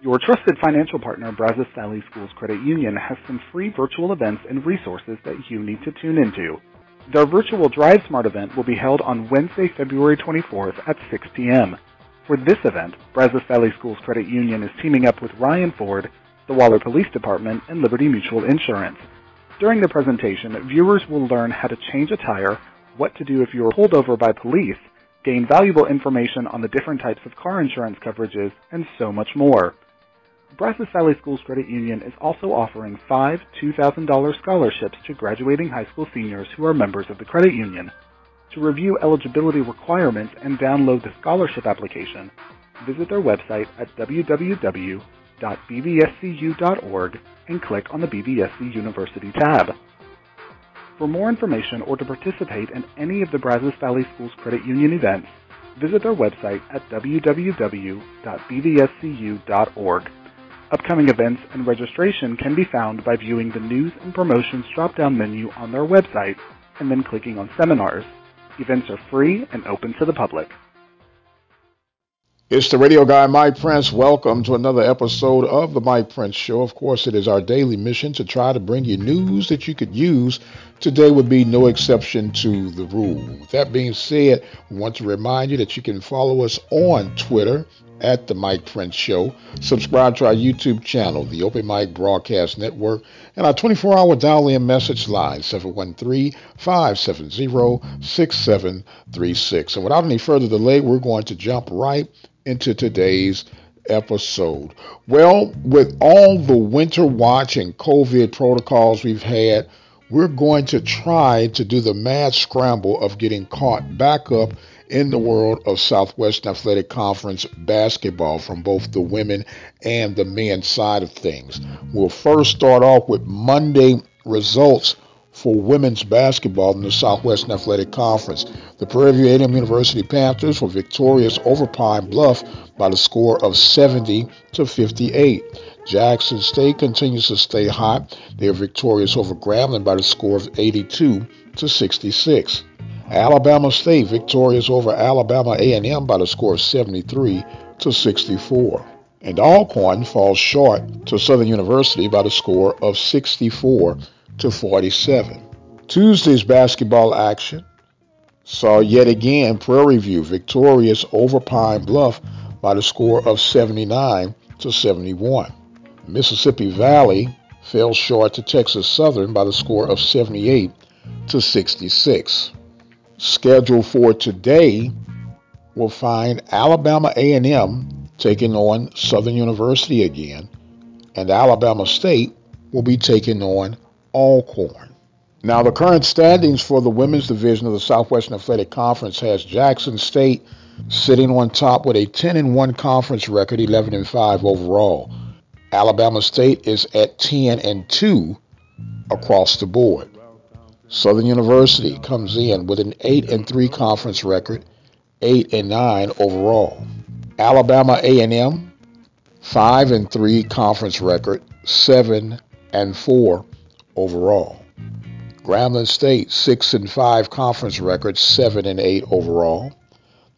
Your trusted financial partner, Brazos Valley Schools Credit Union, has some free virtual events and resources that you need to tune into. Their virtual Drive Smart event will be held on Wednesday, February 24th at 6 p.m. For this event, Brazos Valley Schools Credit Union is teaming up with Ryan Ford, the Waller Police Department, and Liberty Mutual Insurance. During the presentation, viewers will learn how to change a tire, what to do if you are pulled over by police, gain valuable information on the different types of car insurance coverages, and so much more. Brazos Valley Schools Credit Union is also offering five $2,000 scholarships to graduating high school seniors who are members of the credit union. To review eligibility requirements and download the scholarship application, visit their website at www.bvscu.org and click on the BVSC University tab. For more information or to participate in any of the Brazos Valley Schools Credit Union events, visit their website at www.bvscu.org. Upcoming events and registration can be found by viewing the News and Promotions drop-down menu on their website and then clicking on Seminars. Events are free and open to the public. It's the radio guy, Mike Prince. Welcome to another episode of the Mike Prince Show. Of course, it is our daily mission to try to bring you news that you could use. Today would be no exception to the rule. With that being said, we want to remind you that you can follow us on Twitter at the Mike Prince Show. Subscribe to our YouTube channel, the Open Mic Broadcast Network, and our 24-hour dial-in message line, 713-570-6736. And without any further delay, we're going to jump right into today's episode. Well, with all the winter watch and COVID protocols we've had, we're going to try to do the mad scramble of getting caught back up in the world of Southwestern Athletic Conference basketball from both the women and the men side of things. We'll first start off with Monday results for women's basketball in the Southwestern Athletic Conference. The Prairie View A&M University Panthers were victorious over Pine Bluff by the score of 70 to 58. Jackson State continues to stay hot. They are victorious over Grambling by the score of 82 to 66. Alabama State victorious over Alabama A&M by the score of 73 to 64. And Alcorn falls short to Southern University by the score of 64 to 47. Tuesday's basketball action saw yet again Prairie View victorious over Pine Bluff by the score of 79 to 71. Mississippi Valley fell short to Texas Southern by the score of 78 to 66 scheduled for today will find Alabama A&M taking on Southern University again, and Alabama State will be taking on Alcorn. Now, the current standings for the women's division of the Southwestern Athletic Conference has Jackson State sitting on top with a 10 and 1 conference record, 11 and 5 overall. Alabama State is at 10 and 2 across the board. Southern University comes in with an 8 and 3 conference record, 8 and 9 overall. Alabama A&M 5 and 3 conference record, 7 and 4 overall. Grambling State 6 and 5 conference record, 7 and 8 overall.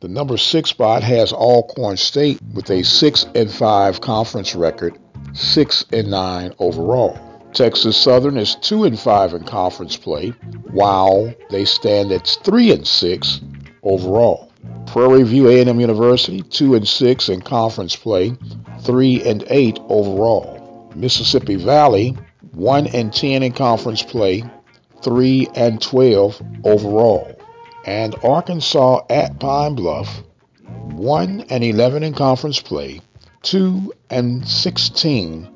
The number 6 spot has Alcorn State with a 6 and 5 conference record, 6 and 9 overall. Texas Southern is 2 and 5 in conference play, while they stand at 3 and 6 overall. Prairie View A&M University 2 and 6 in conference play, 3 and 8 overall. Mississippi Valley 1 and 10 in conference play, 3 and 12 overall. And Arkansas at Pine Bluff 1 and 11 in conference play, 2 and 16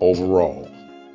overall.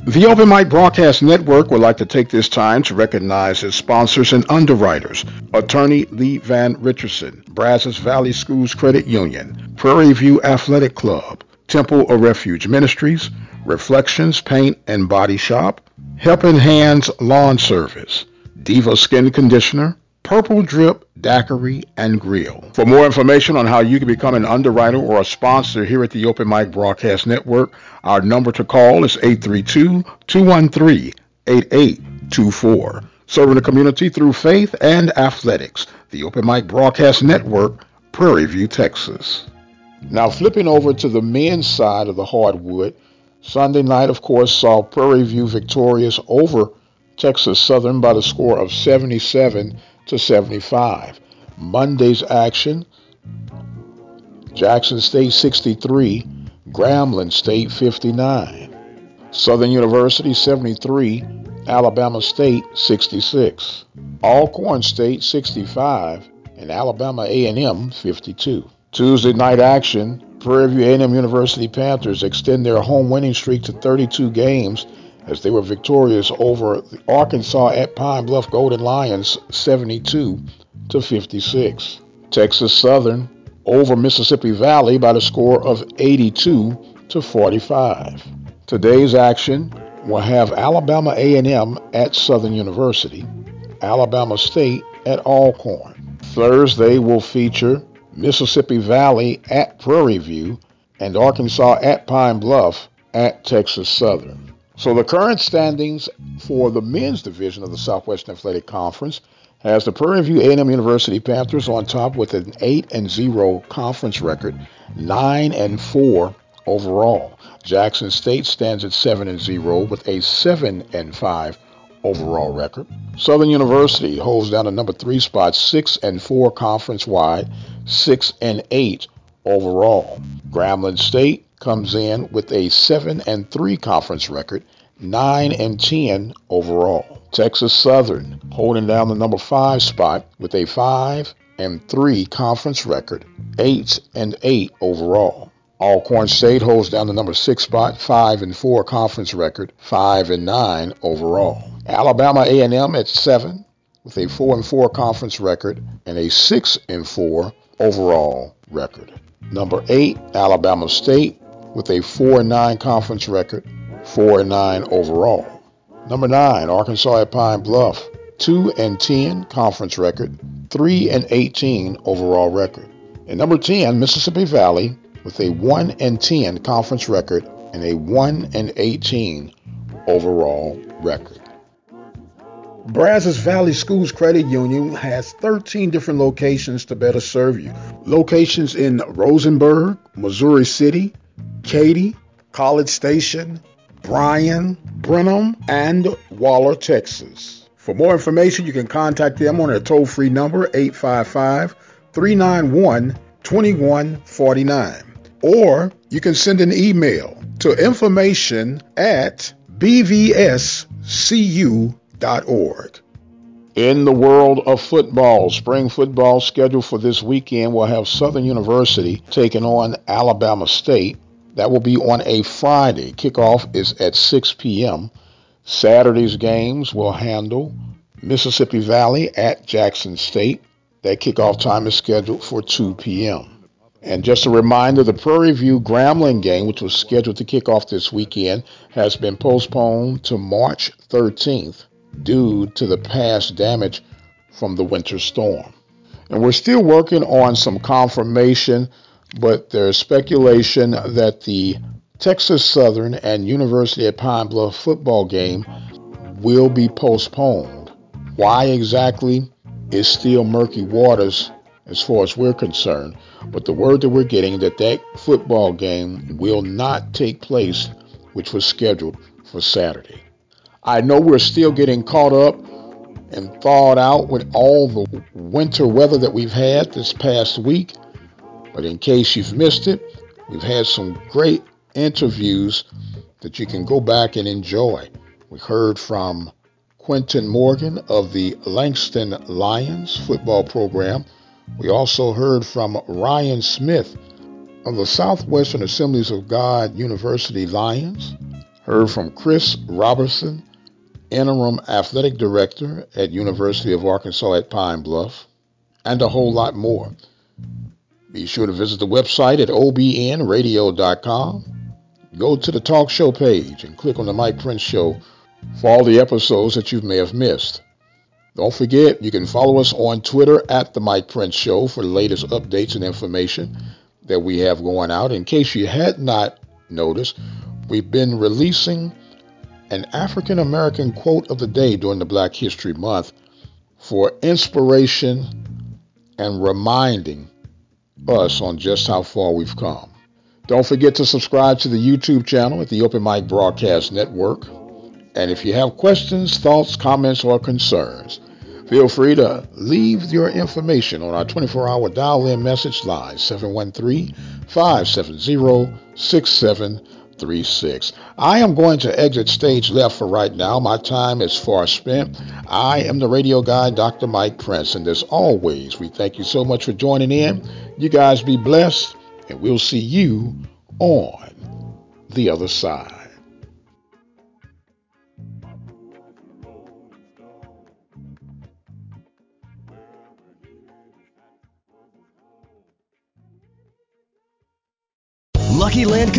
The Open Mic Broadcast Network would like to take this time to recognize its sponsors and underwriters Attorney Lee Van Richardson, Brazos Valley Schools Credit Union, Prairie View Athletic Club, Temple of Refuge Ministries, Reflections Paint and Body Shop, Helping Hands Lawn Service, Diva Skin Conditioner, Purple Drip Daiquiri and Grill. For more information on how you can become an underwriter or a sponsor here at the Open Mic Broadcast Network, our number to call is 832-213-8824. Serving the community through faith and athletics. The Open Mic Broadcast Network, Prairie View, Texas. Now flipping over to the men's side of the hardwood, Sunday night, of course, saw Prairie View victorious over Texas Southern by the score of 77 to 75. Monday's action Jackson State 63, Grambling State 59. Southern University 73, Alabama State 66. Alcorn State 65 and Alabama A&M 52. Tuesday night action, Prairie View A&M University Panthers extend their home winning streak to 32 games as they were victorious over the Arkansas at Pine Bluff Golden Lions 72 to 56. Texas Southern over Mississippi Valley by the score of 82 to 45. Today's action will have Alabama A&M at Southern University, Alabama State at Alcorn. Thursday will feature Mississippi Valley at Prairie View and Arkansas at Pine Bluff at Texas Southern. So the current standings for the men's division of the Southwestern Athletic Conference has the Prairie View A&M University Panthers on top with an 8 and 0 conference record, 9 and 4 overall. Jackson State stands at 7 and 0 with a 7 and 5 overall record. Southern University holds down the number 3 spot, 6 and 4 conference wide, 6 and 8 overall. Grambling State comes in with a 7 and 3 conference record, 9 and 10 overall. Texas Southern holding down the number 5 spot with a 5 and 3 conference record, 8 and 8 overall. Alcorn State holds down the number 6 spot, 5 and 4 conference record, 5 and 9 overall. Alabama A&M at 7 with a 4 and 4 conference record and a 6 and 4 overall record. Number 8, Alabama State with a 4 9 conference record, 4 9 overall. Number 9, Arkansas at Pine Bluff, 2 and 10 conference record, 3 and 18 overall record. And number 10, Mississippi Valley with a 1 and 10 conference record and a 1 and 18 overall record. Brazos Valley Schools Credit Union has 13 different locations to better serve you. Locations in Rosenberg, Missouri City, Katy, College Station, Bryan, Brenham, and Waller, Texas. For more information, you can contact them on their toll free number 855 391 2149. Or you can send an email to information at bvscu.org. In the world of football, spring football scheduled for this weekend will have Southern University taking on Alabama State. That will be on a Friday. Kickoff is at 6 p.m. Saturday's games will handle Mississippi Valley at Jackson State. That kickoff time is scheduled for 2 p.m. And just a reminder, the Prairie View Grambling game, which was scheduled to kick off this weekend, has been postponed to March 13th due to the past damage from the winter storm. And we're still working on some confirmation but there's speculation that the Texas Southern and University of Pine Bluff football game will be postponed. Why exactly is still murky waters as far as we're concerned, but the word that we're getting that that football game will not take place, which was scheduled for Saturday. I know we're still getting caught up and thawed out with all the winter weather that we've had this past week. But in case you've missed it, we've had some great interviews that you can go back and enjoy. We heard from Quentin Morgan of the Langston Lions football program. We also heard from Ryan Smith of the Southwestern Assemblies of God University Lions. heard from Chris Robertson, Interim Athletic Director at University of Arkansas at Pine Bluff, and a whole lot more. Be sure to visit the website at obnradio.com. Go to the talk show page and click on the Mike Prince Show for all the episodes that you may have missed. Don't forget, you can follow us on Twitter at The Mike Prince Show for the latest updates and information that we have going out. In case you had not noticed, we've been releasing an African American quote of the day during the Black History Month for inspiration and reminding us on just how far we've come. Don't forget to subscribe to the YouTube channel at the Open Mic Broadcast Network. And if you have questions, thoughts, comments, or concerns, feel free to leave your information on our 24 hour dial in message line 713 570 6736. I am going to exit stage left for right now. My time is far spent. I am the radio guy, Dr. Mike Prince, and as always, we thank you so much for joining in. You guys be blessed, and we'll see you on the other side.